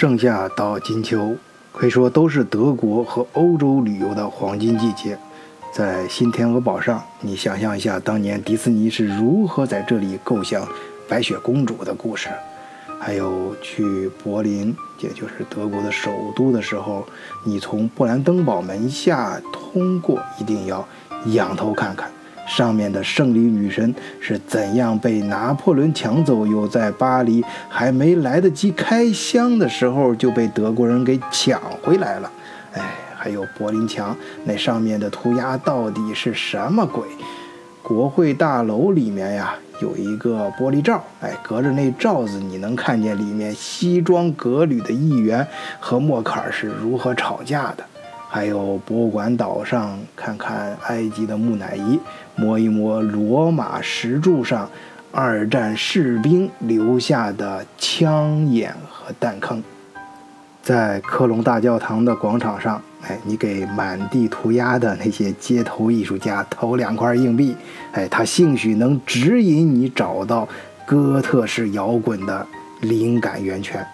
盛夏到金秋，可以说都是德国和欧洲旅游的黄金季节。在新天鹅堡上，你想象一下，当年迪士尼是如何在这里构想白雪公主的故事。还有去柏林，也就是德国的首都的时候，你从布兰登堡门下通过，一定要仰头看看。上面的胜利女神是怎样被拿破仑抢走，又在巴黎还没来得及开箱的时候就被德国人给抢回来了？哎，还有柏林墙那上面的涂鸦到底是什么鬼？国会大楼里面呀有一个玻璃罩，哎，隔着那罩子你能看见里面西装革履的议员和默克尔是如何吵架的。还有博物馆岛上看看埃及的木乃伊。摸一摸罗马石柱上二战士兵留下的枪眼和弹坑，在科隆大教堂的广场上，哎，你给满地涂鸦的那些街头艺术家投两块硬币，哎，他兴许能指引你找到哥特式摇滚的灵感源泉。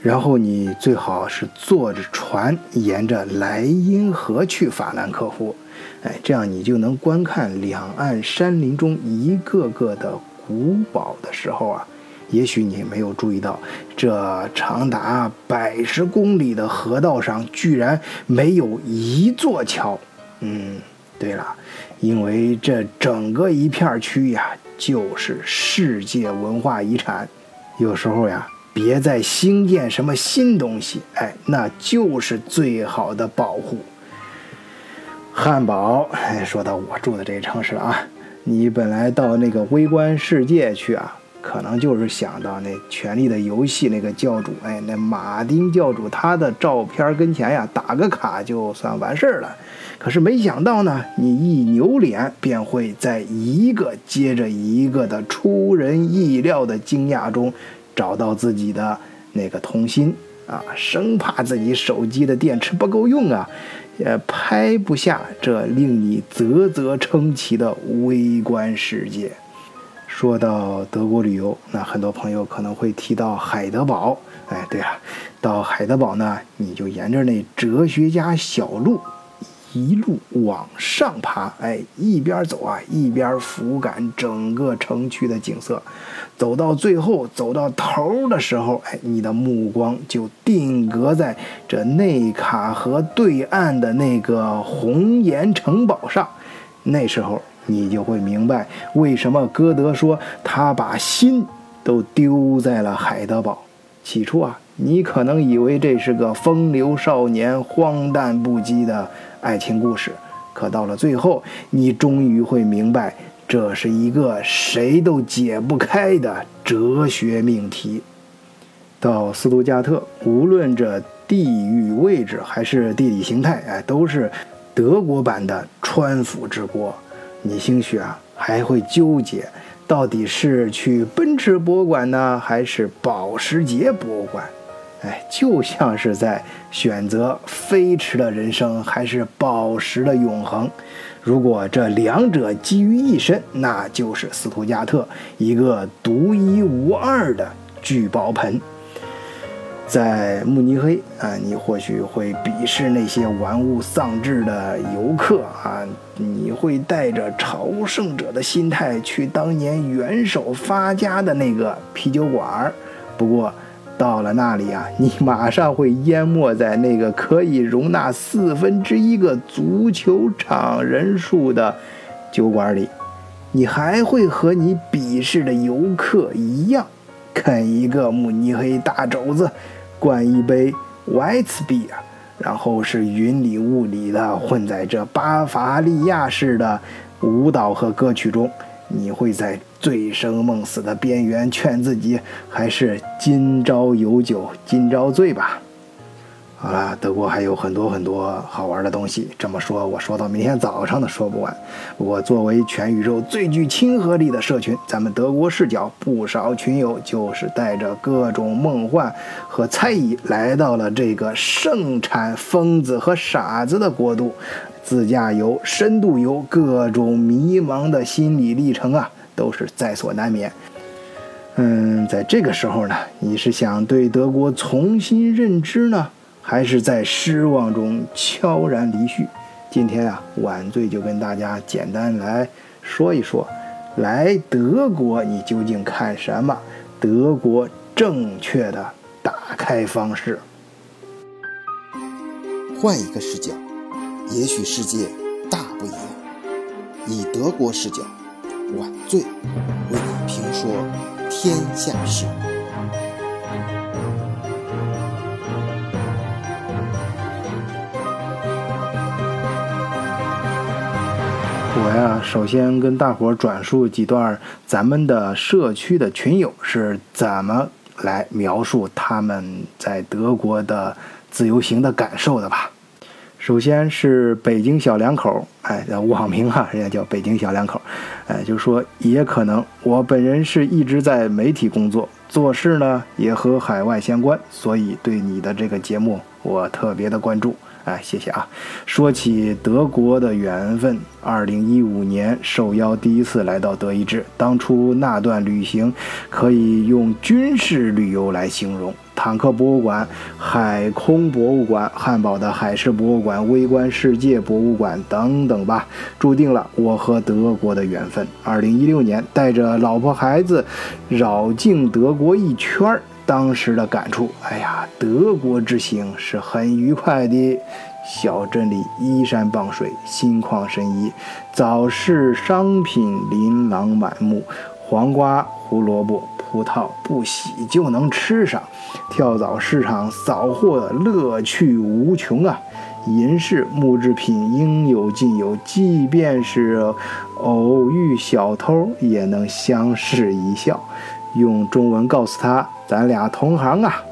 然后你最好是坐着船沿着莱茵河去法兰克福。哎，这样你就能观看两岸山林中一个个的古堡的时候啊，也许你没有注意到，这长达百十公里的河道上居然没有一座桥。嗯，对了，因为这整个一片区域呀，就是世界文化遗产。有时候呀，别再兴建什么新东西，哎，那就是最好的保护。汉堡，哎，说到我住的这城市了啊，你本来到那个微观世界去啊，可能就是想到那《权力的游戏》那个教主，哎，那马丁教主他的照片跟前呀，打个卡就算完事儿了。可是没想到呢，你一扭脸，便会在一个接着一个的出人意料的惊讶中，找到自己的那个童心啊，生怕自己手机的电池不够用啊。也拍不下这令你啧啧称奇的微观世界。说到德国旅游，那很多朋友可能会提到海德堡。哎，对啊，到海德堡呢，你就沿着那哲学家小路。一路往上爬，哎，一边走啊，一边俯瞰整个城区的景色。走到最后，走到头的时候，哎，你的目光就定格在这内卡河对岸的那个红岩城堡上。那时候，你就会明白为什么歌德说他把心都丢在了海德堡。起初啊，你可能以为这是个风流少年荒诞不羁的。爱情故事，可到了最后，你终于会明白，这是一个谁都解不开的哲学命题。到斯图加特，无论这地域位置还是地理形态，哎，都是德国版的川府之国。你兴许啊还会纠结，到底是去奔驰博物馆呢，还是保时捷博物馆？哎，就像是在选择飞驰的人生还是宝石的永恒。如果这两者集于一身，那就是斯图加特一个独一无二的聚宝盆。在慕尼黑啊，你或许会鄙视那些玩物丧志的游客啊，你会带着朝圣者的心态去当年元首发家的那个啤酒馆儿不过。到了那里啊，你马上会淹没在那个可以容纳四分之一个足球场人数的酒馆里，你还会和你鄙视的游客一样，啃一个慕尼黑大肘子，灌一杯 White Beer，然后是云里雾里的混在这巴伐利亚式的舞蹈和歌曲中。你会在醉生梦死的边缘劝自己，还是今朝有酒今朝醉吧。好了，德国还有很多很多好玩的东西，这么说，我说到明天早上都说不完。不过，作为全宇宙最具亲和力的社群，咱们德国视角不少群友就是带着各种梦幻和猜疑来到了这个盛产疯子和傻子的国度。自驾游、深度游，各种迷茫的心理历程啊，都是在所难免。嗯，在这个时候呢，你是想对德国重新认知呢，还是在失望中悄然离去？今天啊，晚醉就跟大家简单来说一说，来德国你究竟看什么？德国正确的打开方式。换一个视角，也许世界大不一样。以德国视角，晚醉为你评说天下事。我呀，首先跟大伙转述几段咱们的社区的群友是怎么来描述他们在德国的自由行的感受的吧。首先是北京小两口，哎，网名哈，人家叫北京小两口，哎，就说也可能我本人是一直在媒体工作，做事呢也和海外相关，所以对你的这个节目我特别的关注。哎，谢谢啊！说起德国的缘分，二零一五年受邀第一次来到德意志，当初那段旅行可以用军事旅游来形容。坦克博物馆、海空博物馆、汉堡的海事博物馆、微观世界博物馆等等吧，注定了我和德国的缘分。二零一六年带着老婆孩子绕境德国一圈儿。当时的感触，哎呀，德国之行是很愉快的。小镇里依山傍水，心旷神怡，早市商品琳琅满目，黄瓜、胡萝卜、葡萄不洗就能吃上。跳蚤市场扫货乐趣无穷啊！银饰木制品应有尽有，即便是偶遇小偷也能相视一笑。用中文告诉他：“咱俩同行啊！”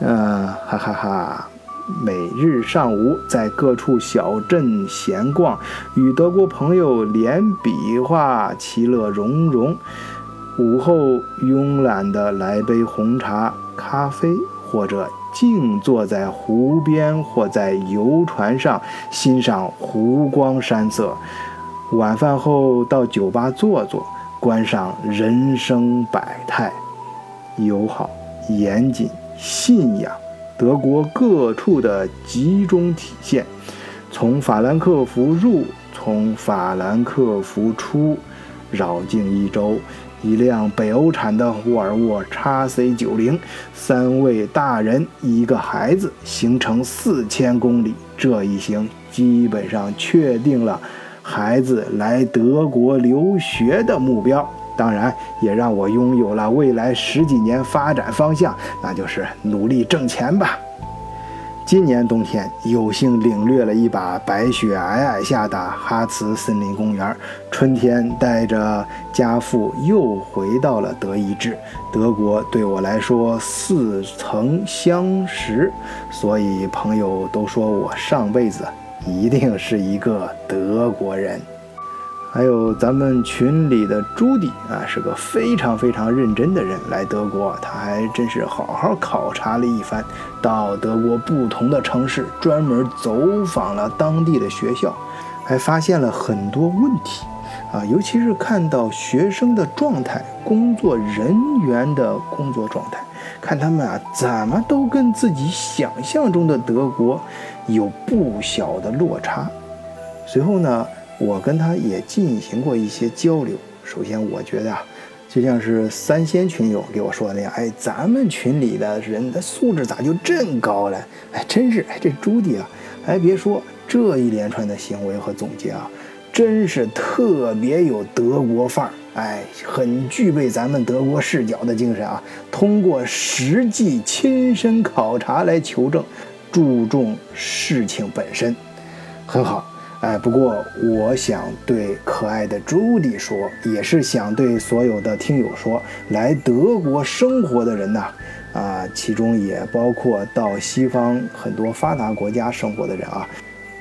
嗯，哈哈哈。每日上午在各处小镇闲逛，与德国朋友连比划，其乐融融。午后慵懒地来杯红茶、咖啡，或者静坐在湖边或在游船上欣赏湖光山色。晚饭后到酒吧坐坐。观赏人生百态，友好、严谨、信仰，德国各处的集中体现。从法兰克福入，从法兰克福出，绕境一周，一辆北欧产的沃尔沃 x C 九零，三位大人一个孩子，行程四千公里。这一行基本上确定了。孩子来德国留学的目标，当然也让我拥有了未来十几年发展方向，那就是努力挣钱吧。今年冬天有幸领略了一把白雪皑皑下的哈茨森林公园，春天带着家父又回到了德意志。德国对我来说似曾相识，所以朋友都说我上辈子。一定是一个德国人，还有咱们群里的朱迪啊，是个非常非常认真的人。来德国，他还真是好好考察了一番，到德国不同的城市，专门走访了当地的学校，还发现了很多问题啊，尤其是看到学生的状态、工作人员的工作状态。看他们啊，怎么都跟自己想象中的德国有不小的落差。随后呢，我跟他也进行过一些交流。首先，我觉得啊，就像是三仙群友给我说的那样，哎，咱们群里的人的素质咋就这高了？哎，真是，哎，这朱迪啊，还别说这一连串的行为和总结啊。真是特别有德国范儿，哎，很具备咱们德国视角的精神啊！通过实际亲身考察来求证，注重事情本身，很好，哎。不过我想对可爱的朱迪说，也是想对所有的听友说，来德国生活的人呐，啊，其中也包括到西方很多发达国家生活的人啊。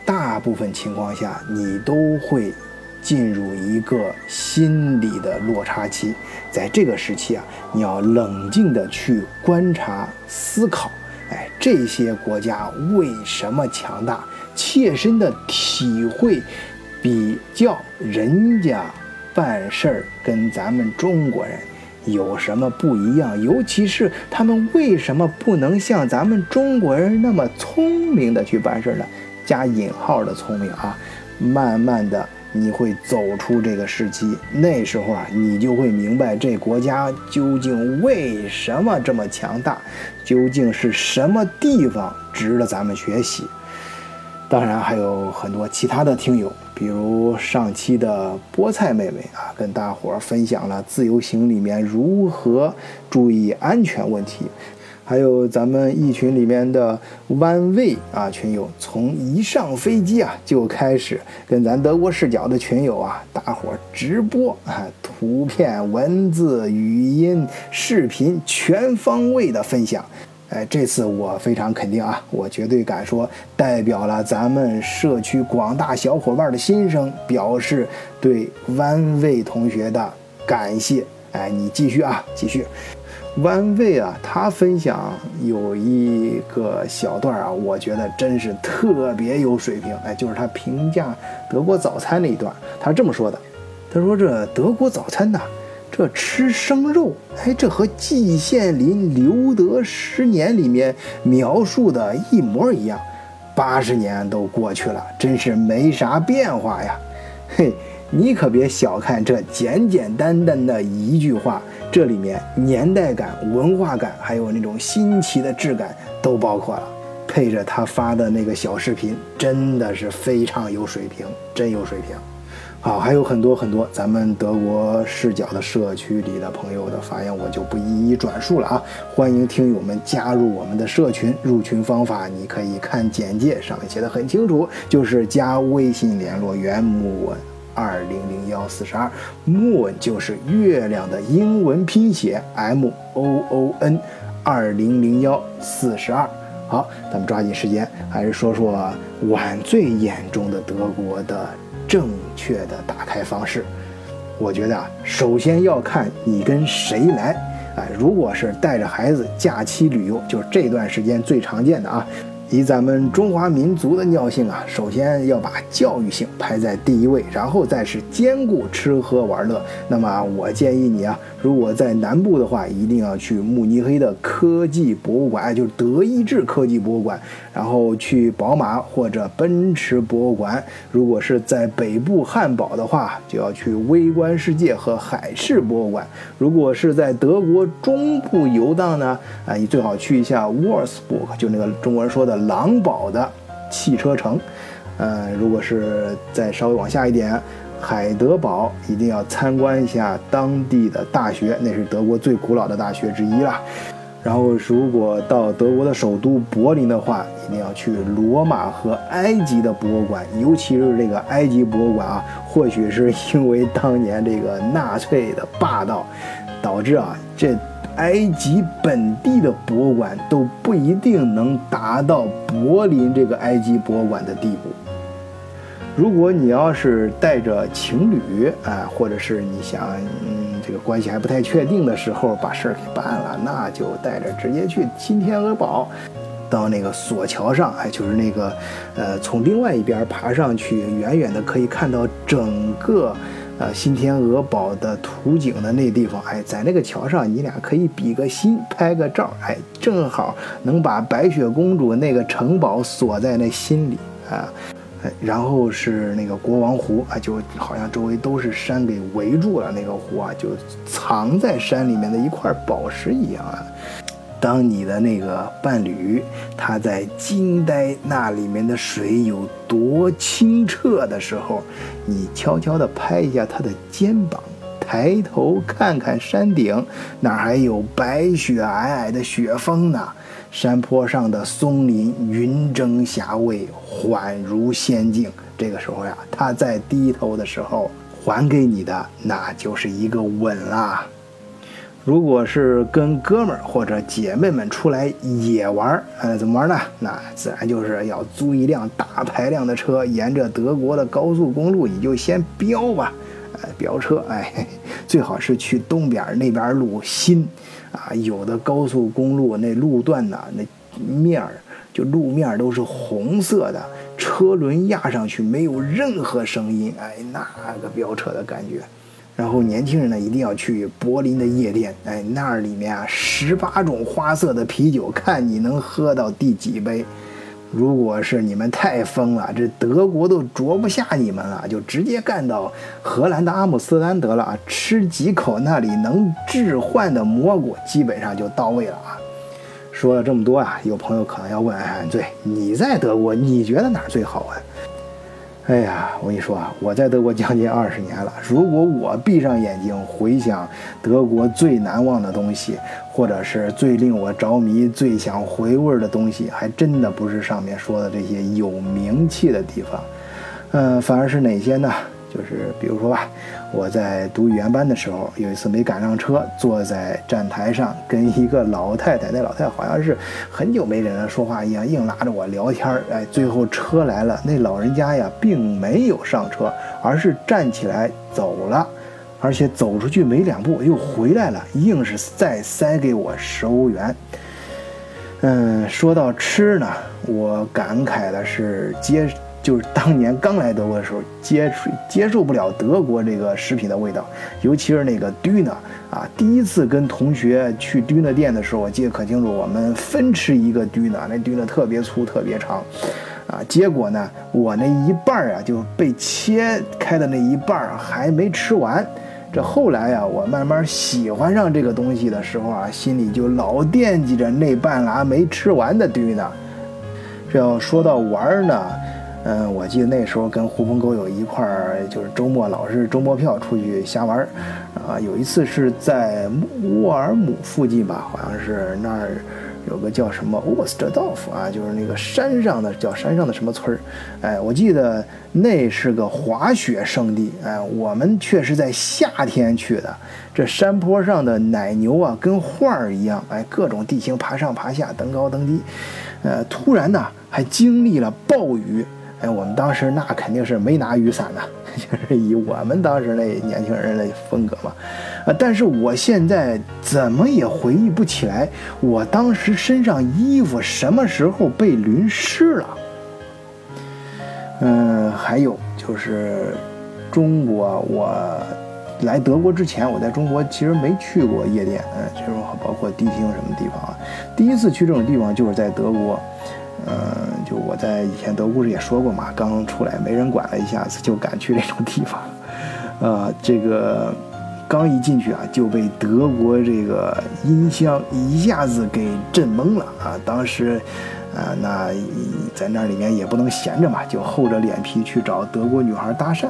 大部分情况下，你都会进入一个心理的落差期。在这个时期啊，你要冷静的去观察、思考，哎，这些国家为什么强大？切身的体会，比较人家办事儿跟咱们中国人有什么不一样？尤其是他们为什么不能像咱们中国人那么聪明的去办事儿呢？加引号的聪明啊，慢慢的你会走出这个时期，那时候啊，你就会明白这国家究竟为什么这么强大，究竟是什么地方值得咱们学习。当然还有很多其他的听友，比如上期的菠菜妹妹啊，跟大伙儿分享了自由行里面如何注意安全问题。还有咱们一群里面的弯位啊群友，从一上飞机啊就开始跟咱德国视角的群友啊，大伙儿直播啊，图片、文字、语音、视频全方位的分享。哎，这次我非常肯定啊，我绝对敢说，代表了咱们社区广大小伙伴的心声，表示对弯位同学的感谢。哎，你继续啊，继续。弯位啊，他分享有一个小段啊，我觉得真是特别有水平。哎，就是他评价德国早餐那一段，他这么说的：他说这德国早餐呐。这吃生肉，哎，这和季羡林《留德十年》里面描述的一模一样。八十年都过去了，真是没啥变化呀。嘿，你可别小看这简简单单的一句话，这里面年代感、文化感，还有那种新奇的质感都包括了。配着他发的那个小视频，真的是非常有水平，真有水平。好，还有很多很多咱们德国视角的社区里的朋友的发言，我就不一一转述了啊！欢迎听友们加入我们的社群，入群方法你可以看简介上面写的很清楚，就是加微信联络员木文二零零幺四十二，木文就是月亮的英文拼写 M O O N 二零零幺四十二。好，咱们抓紧时间，还是说说晚醉眼中的德国的。正确的打开方式，我觉得啊，首先要看你跟谁来。啊，如果是带着孩子假期旅游，就是这段时间最常见的啊。以咱们中华民族的尿性啊，首先要把教育性排在第一位，然后再是兼顾吃喝玩乐。那么我建议你啊，如果在南部的话，一定要去慕尼黑的科技博物馆，就是德意志科技博物馆；然后去宝马或者奔驰博物馆。如果是在北部汉堡的话，就要去微观世界和海事博物馆。如果是在德国中部游荡呢，啊，你最好去一下沃尔斯堡，就那个中国人说的。狼堡的汽车城，呃，如果是再稍微往下一点，海德堡一定要参观一下当地的大学，那是德国最古老的大学之一啦。然后，如果到德国的首都柏林的话，一定要去罗马和埃及的博物馆，尤其是这个埃及博物馆啊，或许是因为当年这个纳粹的霸道，导致啊这。埃及本地的博物馆都不一定能达到柏林这个埃及博物馆的地步。如果你要是带着情侣啊，或者是你想，嗯，这个关系还不太确定的时候把事儿给办了，那就带着直接去新天鹅堡，到那个索桥上，哎，就是那个，呃，从另外一边爬上去，远远的可以看到整个。呃，新天鹅堡的图景的那地方，哎，在那个桥上，你俩可以比个心，拍个照，哎，正好能把白雪公主那个城堡锁在那心里啊。哎，然后是那个国王湖啊，就好像周围都是山给围住了，那个湖啊，就藏在山里面的一块宝石一样啊。当你的那个伴侣他在惊呆那里面的水有多清澈的时候，你悄悄地拍一下他的肩膀，抬头看看山顶，哪还有白雪皑皑的雪峰呢？山坡上的松林云蒸霞蔚，缓如仙境。这个时候呀，他在低头的时候还给你的，那就是一个吻啦。如果是跟哥们儿或者姐妹们出来野玩儿，呃，怎么玩呢？那自然就是要租一辆大排量的车，沿着德国的高速公路，你就先飙吧，呃，飙车，哎，最好是去东边那边路新，啊，有的高速公路那路段呢，那面儿就路面都是红色的，车轮压上去没有任何声音，哎，那个飙车的感觉。然后年轻人呢一定要去柏林的夜店，哎，那儿里面啊十八种花色的啤酒，看你能喝到第几杯。如果是你们太疯了，这德国都啄不下你们了，就直接干到荷兰的阿姆斯特丹得了啊！吃几口那里能致幻的蘑菇，基本上就到位了啊！说了这么多啊，有朋友可能要问：哎，对，你在德国，你觉得哪儿最好玩？哎呀，我跟你说啊，我在德国将近二十年了。如果我闭上眼睛回想德国最难忘的东西，或者是最令我着迷、最想回味的东西，还真的不是上面说的这些有名气的地方，嗯，反而是哪些呢？就是比如说吧，我在读语言班的时候，有一次没赶上车，坐在站台上，跟一个老太太，那老太太好像是很久没人说话一样，硬拉着我聊天儿。哎，最后车来了，那老人家呀，并没有上车，而是站起来走了，而且走出去没两步又回来了，硬是再塞给我十欧元。嗯，说到吃呢，我感慨的是接。就是当年刚来德国的时候，接触接受不了德国这个食品的味道，尤其是那个嘟呢啊。第一次跟同学去 döner 店的时候，我记得可清楚，我们分吃一个嘟呢那嘟呢特别粗特别长，啊，结果呢，我那一半啊就被切开的那一半还没吃完。这后来呀，我慢慢喜欢上这个东西的时候啊，心里就老惦记着那半拉没吃完的堆呢。这要说到玩儿呢。嗯，我记得那时候跟狐朋狗友一块儿，就是周末老是周末票出去瞎玩儿，啊，有一次是在沃尔姆附近吧，好像是那儿有个叫什么沃斯特道夫啊，就是那个山上的叫山上的什么村儿，哎，我记得那是个滑雪圣地，哎，我们却是在夏天去的，这山坡上的奶牛啊，跟画儿一样，哎，各种地形爬上爬下，登高登低，呃，突然呢还经历了暴雨。我们当时那肯定是没拿雨伞的，就是以我们当时那年轻人的风格嘛。啊，但是我现在怎么也回忆不起来，我当时身上衣服什么时候被淋湿了。嗯，还有就是中国，我来德国之前，我在中国其实没去过夜店，嗯，就是包括迪厅什么地方啊。第一次去这种地方就是在德国。嗯，就我在以前德国故事也说过嘛，刚出来没人管了，一下子就敢去这种地方，呃，这个刚一进去啊，就被德国这个音箱一下子给震懵了啊！当时，啊，那在那里面也不能闲着嘛，就厚着脸皮去找德国女孩搭讪。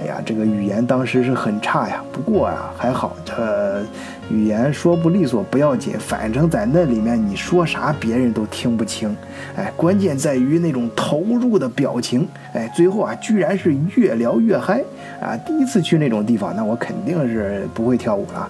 哎呀，这个语言当时是很差呀，不过啊还好，这语言说不利索不要紧，反正在那里面你说啥别人都听不清。哎，关键在于那种投入的表情。哎，最后啊居然是越聊越嗨啊！第一次去那种地方，那我肯定是不会跳舞了。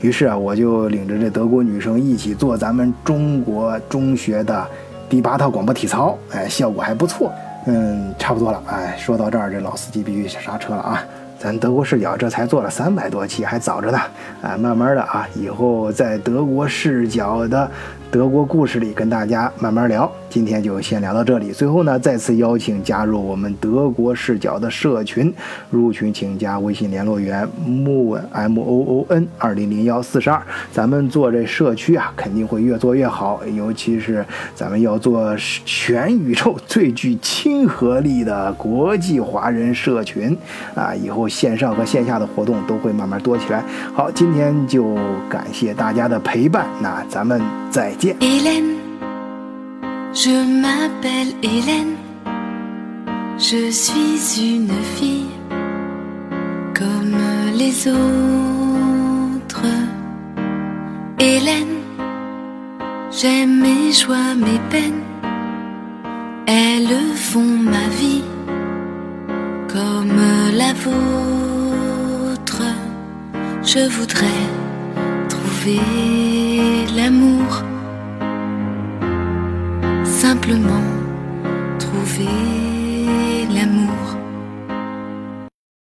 于是啊，我就领着这德国女生一起做咱们中国中学的第八套广播体操，哎，效果还不错。嗯，差不多了。哎，说到这儿，这老司机必须刹车了啊！咱德国视角这才做了三百多期，还早着呢。哎，慢慢的啊，以后在德国视角的。德国故事里跟大家慢慢聊，今天就先聊到这里。最后呢，再次邀请加入我们德国视角的社群，入群请加微信联络员 moon m o o n 二零零幺四十二。咱们做这社区啊，肯定会越做越好，尤其是咱们要做全宇宙最具亲和力的国际华人社群啊，以后线上和线下的活动都会慢慢多起来。好，今天就感谢大家的陪伴，那咱们再。Hélène, je je mejoy me ben a lufuma vie Je voudrais trouver l'amour simplement trouver.